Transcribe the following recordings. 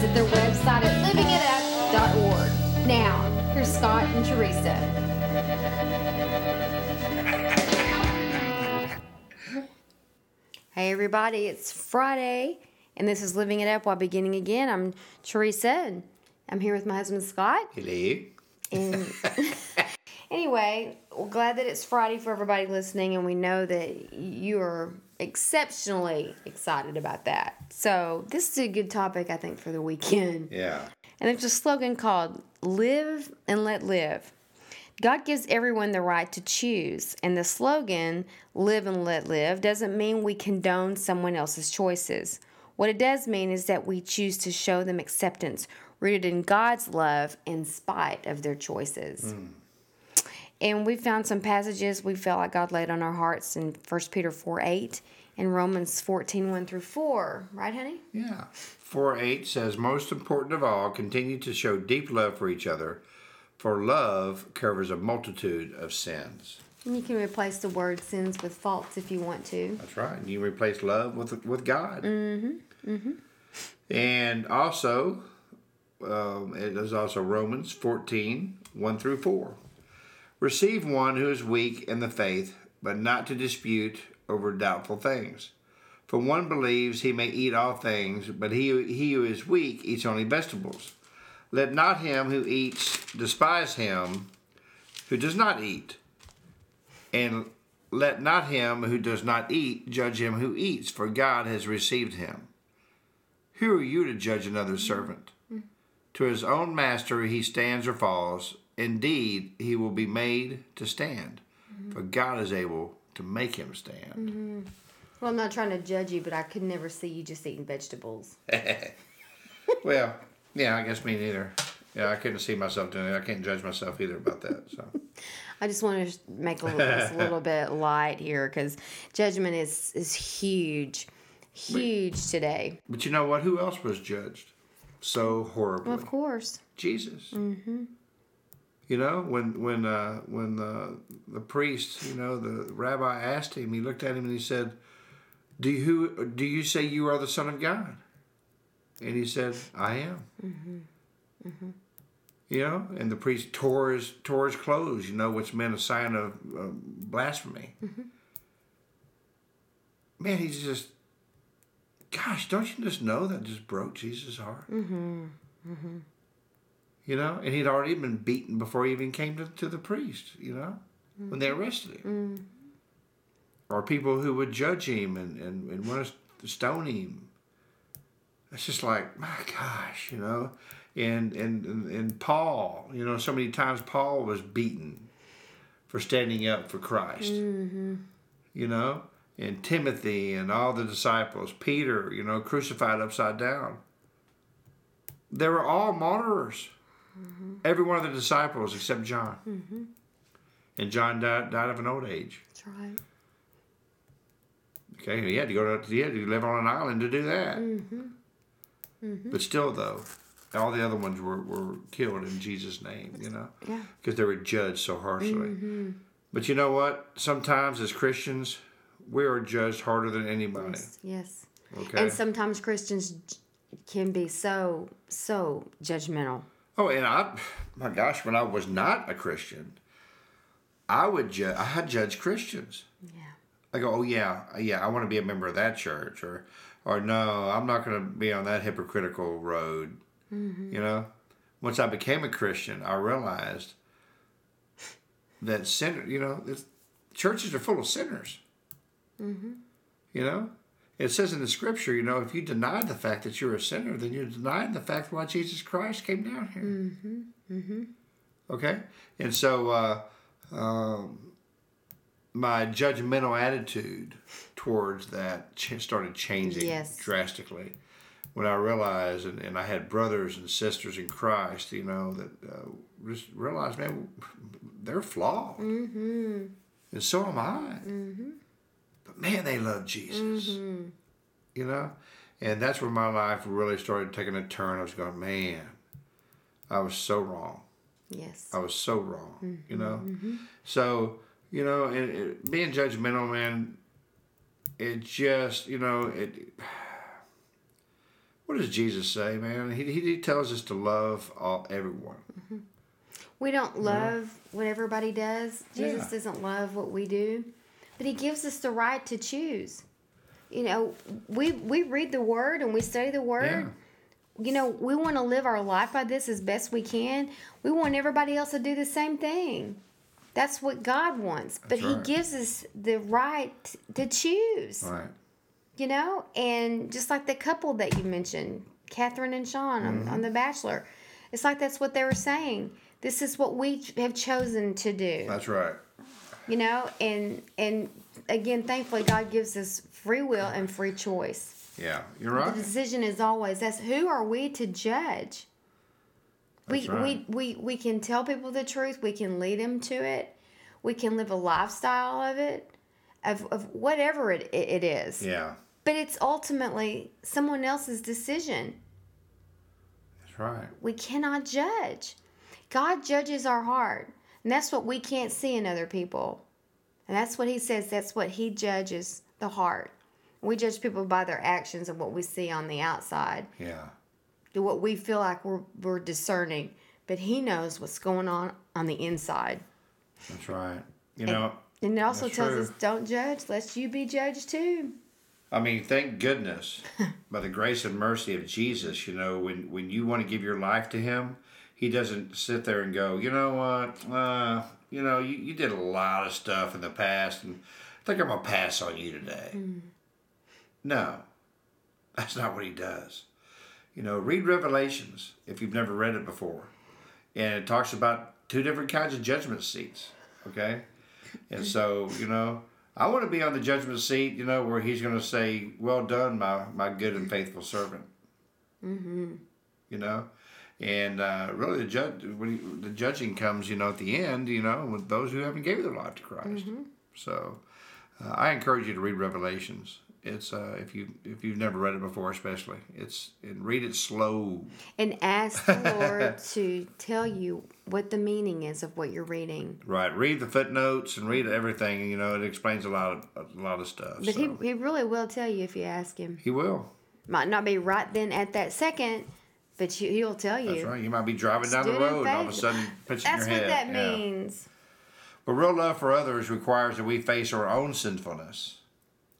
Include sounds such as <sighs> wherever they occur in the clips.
visit their website at livingitup.org. Now, here's Scott and Teresa. Hey everybody, it's Friday, and this is Living It Up While Beginning Again. I'm Teresa, and I'm here with my husband Scott. Hello. And <laughs> anyway, we're glad that it's Friday for everybody listening, and we know that you are exceptionally excited about that. So this is a good topic, I think, for the weekend. <laughs> Yeah. And there's a slogan called Live and Let Live. God gives everyone the right to choose, and the slogan Live and Let Live doesn't mean we condone someone else's choices. What it does mean is that we choose to show them acceptance rooted in God's love in spite of their choices. Hmm. And we found some passages we felt like God laid on our hearts in 1 Peter 4 8 and Romans 14 1 through 4. Right, honey? Yeah. 4 8 says, Most important of all, continue to show deep love for each other, for love covers a multitude of sins. And you can replace the word sins with faults if you want to. That's right. You replace love with with God. Mm-hmm. Mm-hmm. And also, um, it is also Romans 14 1 through 4. Receive one who is weak in the faith, but not to dispute over doubtful things. For one believes he may eat all things, but he, he who is weak eats only vegetables. Let not him who eats despise him who does not eat, and let not him who does not eat judge him who eats, for God has received him. Who are you to judge another servant? To his own master he stands or falls. Indeed, he will be made to stand, for God is able to make him stand. Well, I'm not trying to judge you, but I could never see you just eating vegetables. <laughs> Well, yeah, I guess me neither. Yeah, I couldn't see myself doing it. I can't judge myself either about that. So, <laughs> I just want to make a little, this a little bit <laughs> light here because judgment is is huge, huge today. but you know what? Who else was judged so horribly? Of course. Jesus. Mm-hmm. You know, when when uh, when the the priest, you know, the rabbi asked him, he looked at him and he said, "Do you who do you say you are the Son of God?" And he said, "I am." Mm-hmm. You know, and the priest tore his tore his clothes. You know, which meant a sign of uh, blasphemy. Mm-hmm. Man, he's just. Gosh, don't you just know that just broke Jesus' heart? Mm-hmm. You know, and he'd already been beaten before he even came to, to the priest, you know, when they arrested him. Or people who would judge him and, and, and want to stone him. It's just like, my gosh, you know. And, and, and, and Paul, you know, so many times Paul was beaten for standing up for Christ. You know, and Timothy and all the disciples, Peter, you know, crucified upside down. They were all martyrs. Mm-hmm. Every one of the disciples except John. Mm-hmm. And John died, died of an old age. That's right. Okay, he had to go to he had to live on an island to do that. Mm-hmm. But still, though, all the other ones were, were killed in Jesus' name, you know, Yeah. because they were judged so harshly. But you know what? Sometimes as Christians, we are judged harder than anybody. Yes. yes. Okay. And sometimes Christians can be so so judgmental. Oh, and I, <sighs> my gosh, when I was not a Christian, I would ju- I had judged Christians. Yeah. I go, oh yeah, yeah, I want to be a member of that church, or, or no, I'm not going to be on that hypocritical road. Mm-hmm. You know, once I became a Christian, I realized that sinner, you know, churches are full of sinners. Mm-hmm. You know, it says in the scripture, you know, if you deny the fact that you're a sinner, then you're denying the fact why Jesus Christ came down here. Okay, and so uh, um, my judgmental attitude towards that ch- started changing Yes. drastically when I realized, and, and I had brothers and sisters in Christ, you know, that uh, just realized, man, they're flawed, mm-hmm. and so am I. Mm-hmm. Man, they love Jesus, mm-hmm. you know, and that's where my life really started taking a turn. I was going, man, I was so wrong. Yes. I was so wrong, you know. Mm-hmm. Mm-hmm. So you know, and it, being judgmental, man, it just you know it. What does Jesus say, man? He, he, he tells us to love all everyone. We don't love what everybody does. Jesus Yeah. doesn't love what we do, but He gives us the right to choose. You know, we we read the Word and we study the Word. Yeah, You know, we want to live our life by this as best we can. We want everybody else to do the same thing. That's what God wants, but That's He gives us the right to choose. right. You know, and just like the couple that you mentioned, Catherine and Sean on, Mm-hmm. on The Bachelor, it's like that's what they were saying. This is what we have chosen to do. That's right. You know, and and again, thankfully, God gives us free will and free choice. Yeah, you're right. The decision is always that's who are we to judge. We, That's right. we, we, we can tell people the truth. We can lead them to it. We can live a lifestyle of it, of, of whatever it, it is. Yeah, But it's ultimately someone else's decision. that's right. We cannot judge. God judges our heart. And that's what we can't see in other people. And that's what he says, that's what he judges the heart. We judge people by their actions and what we see on the outside, Yeah, to what we feel like we're, we're discerning. But he knows what's going on on the inside. that's right. You know, And it also tells true. us, don't judge, lest you be judged too. I mean, thank goodness <laughs> by the grace and mercy of Jesus. You know, when when you want to give your life to Him, He doesn't sit there and go, you know what, uh, you know, you, you did a lot of stuff in the past, and I think I'm gonna pass on you today. No, <laughs> that's not what He does. You know, read Revelations if you've never read it before, and it talks about two different kinds of judgment seats. Okay, and so you know. I want to be on the judgment seat, you know, where he's going to say, "Well done, my my good and faithful servant." Mm-hmm. You know, and uh, really the judge, when he, the judging comes, you know, at the end, you know, with those who haven't gave their life to Christ. So, uh, I encourage you to read Revelations. It's uh, if you if you've never read it before, especially it's and read it slow. And ask the Lord <laughs> to tell you what the meaning is of what you're reading. Right, read the footnotes and read everything. You know, it explains a lot of a lot of stuff. But so. he, he really will tell you if you ask him. he will. Might not be right then at that second, but you, he'll tell you. That's right. You might be driving down the road and all of a sudden pitching your head. That's what that Yeah. means. But real love for others requires that we face our own sinfulness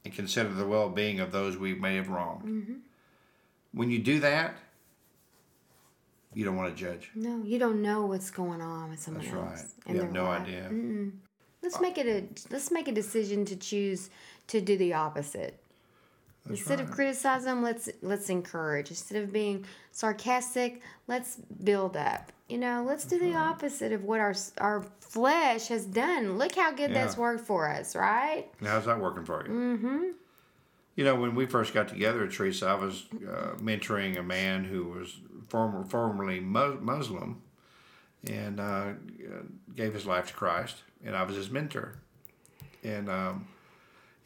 and consider the well being of those we may have wronged. Mm-hmm. When you do that, you don't want to judge. No, you don't know what's going on with someone That's else. right. in You have no idea. Let's make it a let's make a decision to choose to do the opposite. Instead of right. criticizing them, let's let's encourage. Instead of being sarcastic, let's build up. You know, let's do the opposite of what our our flesh has done. Look how good that's worked for us, right? Now, How's that working for you? Mm-hmm. You know, when we first got together, Teresa, I was uh, mentoring a man who was former, formerly Mu- Muslim and uh, gave his life to Christ, and I was his mentor. And um,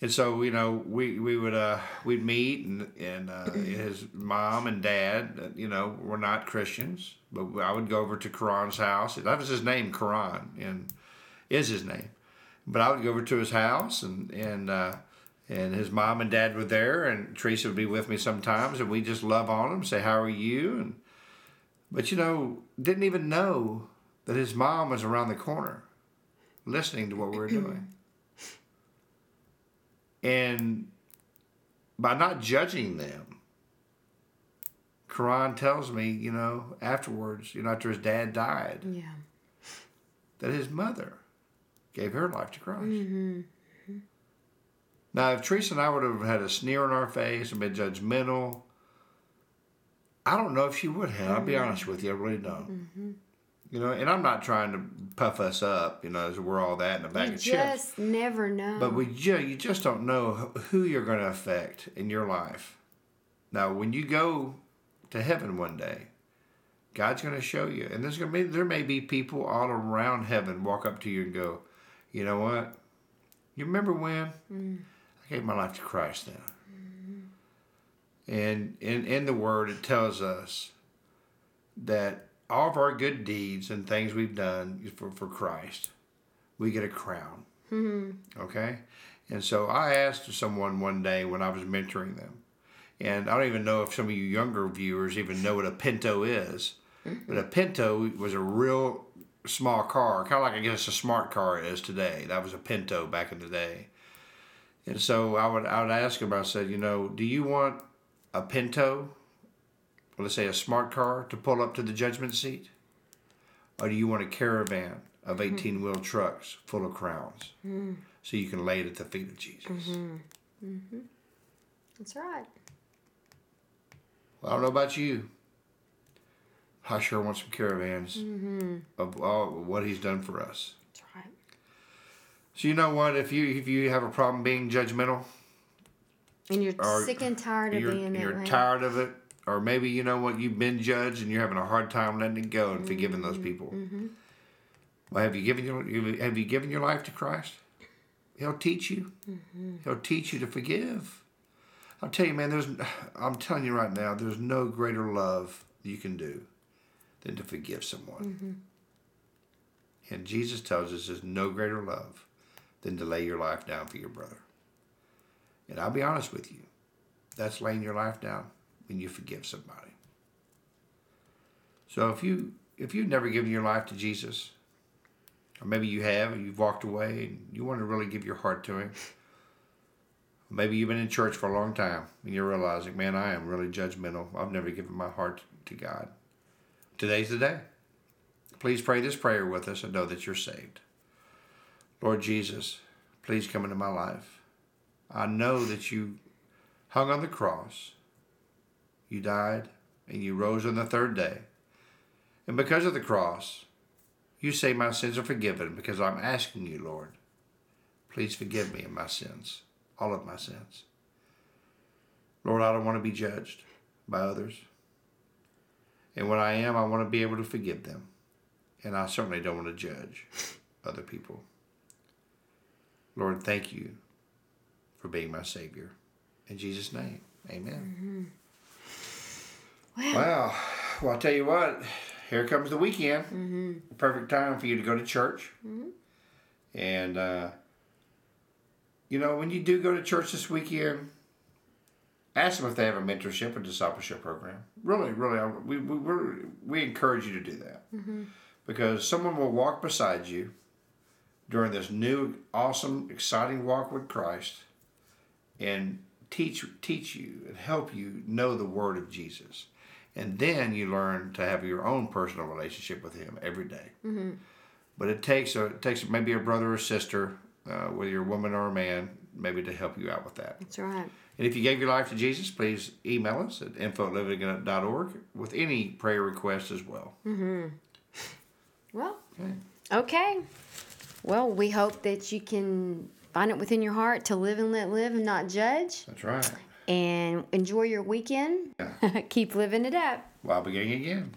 and so you know we we would uh, we'd meet and and uh, his mom and dad uh, you know were not Christians, but I would go over to Quran's house. That was his name, Quran, and is his name. But I would go over to his house and and uh, and his mom and dad were there, and Teresa would be with me sometimes, and we just love on him, say how are you, and but you know didn't even know that his mom was around the corner, listening to what we were doing, and by not judging them. Quran tells me, you know, afterwards, you know, after his dad died, Yeah. that his mother gave her life to Christ. Mm-hmm. Now, if Teresa and I would have had a sneer on our face and been judgmental, I don't know if she would have. I'll be mm-hmm. honest with you, I really don't. Mm-hmm. You know, and I'm not trying to puff us up, you know, as we're all that in a bag You of chips. just never know. But we ju- you just don't know who you're going to affect in your life. Now, when you go to heaven one day, God's going to show you, and there's going to be there may be people all around heaven walk up to you and go, you know what? You remember when mm. I gave my life to Christ now? And in in the Word, it tells us that all of our good deeds and things we've done for, for Christ, we get a crown. Mm-hmm. Okay? And so I asked someone one day when I was mentoring them, and I don't even know if some of you younger viewers even know what a Pinto is, mm-hmm. but a Pinto was a real small car, kind of like I guess a smart car is today. That was a Pinto back in the day. And so I would I would ask them. I said, you know, do you want a Pinto, let's say a smart car, to pull up to the judgment seat, or do you want a caravan of mm-hmm. eighteen wheel trucks full of crowns, mm-hmm. so you can lay it at the feet of Jesus? Mm-hmm. mm-hmm. That's right. Well, I don't know about you. I sure want some caravans mm-hmm. of all what He's done for us. So you know what? If you if you have a problem being judgmental, and you're sick and tired of being that you're way. tired of it, or maybe you know what you've been judged and you're having a hard time letting it go and mm-hmm. forgiving those people. Mm-hmm. Well, have you given your have you given your life to Christ? He'll teach you. Mm-hmm. He'll teach you to forgive. I'll tell you, man. There's <sighs> I'm telling you right now. There's no greater love you can do than to forgive someone. Mm-hmm. And Jesus tells us there's no greater love than to lay your life down for your brother. And I'll be honest with you, that's laying your life down when you forgive somebody. So if you if you've never given your life to Jesus, or maybe you have and you've walked away and you want to really give your heart to him, maybe you've been in church for a long time and you're realizing, man, I am really judgmental. I've never given my heart to God. Today's the day. Please pray this prayer with us and know that you're saved. Lord Jesus, please come into my life. I know that you hung on the cross, you died, and you rose on the third day. And because of the cross, you say my sins are forgiven because I'm asking you, Lord, please forgive me of my sins, all of my sins. Lord, I don't want to be judged by others. And when I am, I want to be able to forgive them. And I certainly don't want to judge other people. Lord, thank you for being my Savior. In Jesus' name, amen. Mm-hmm. Wow. wow. Well, I'll tell you what, here comes the weekend. Mm-hmm. Perfect time for you to go to church. Mm-hmm. And, uh, you know, when you do go to church this weekend, ask them if they have a mentorship or discipleship program. Really, really, we, we, we encourage you to do that. Mm-hmm. Because someone will walk beside you during this new, awesome, exciting walk with Christ and teach teach you and help you know the word of Jesus. And then you learn to have your own personal relationship with Him every day. Mm-hmm. But it takes a it takes maybe a brother or sister, uh, whether you're a woman or a man, maybe to help you out with that. That's right. And if you gave your life to Jesus, please email us at info at with any prayer requests as well. Mm-hmm. Well, okay. okay. Well, we hope that you can find it within your heart to live and let live and not judge. That's right. And enjoy your weekend. Yeah. <laughs> Keep living it up. While beginning again.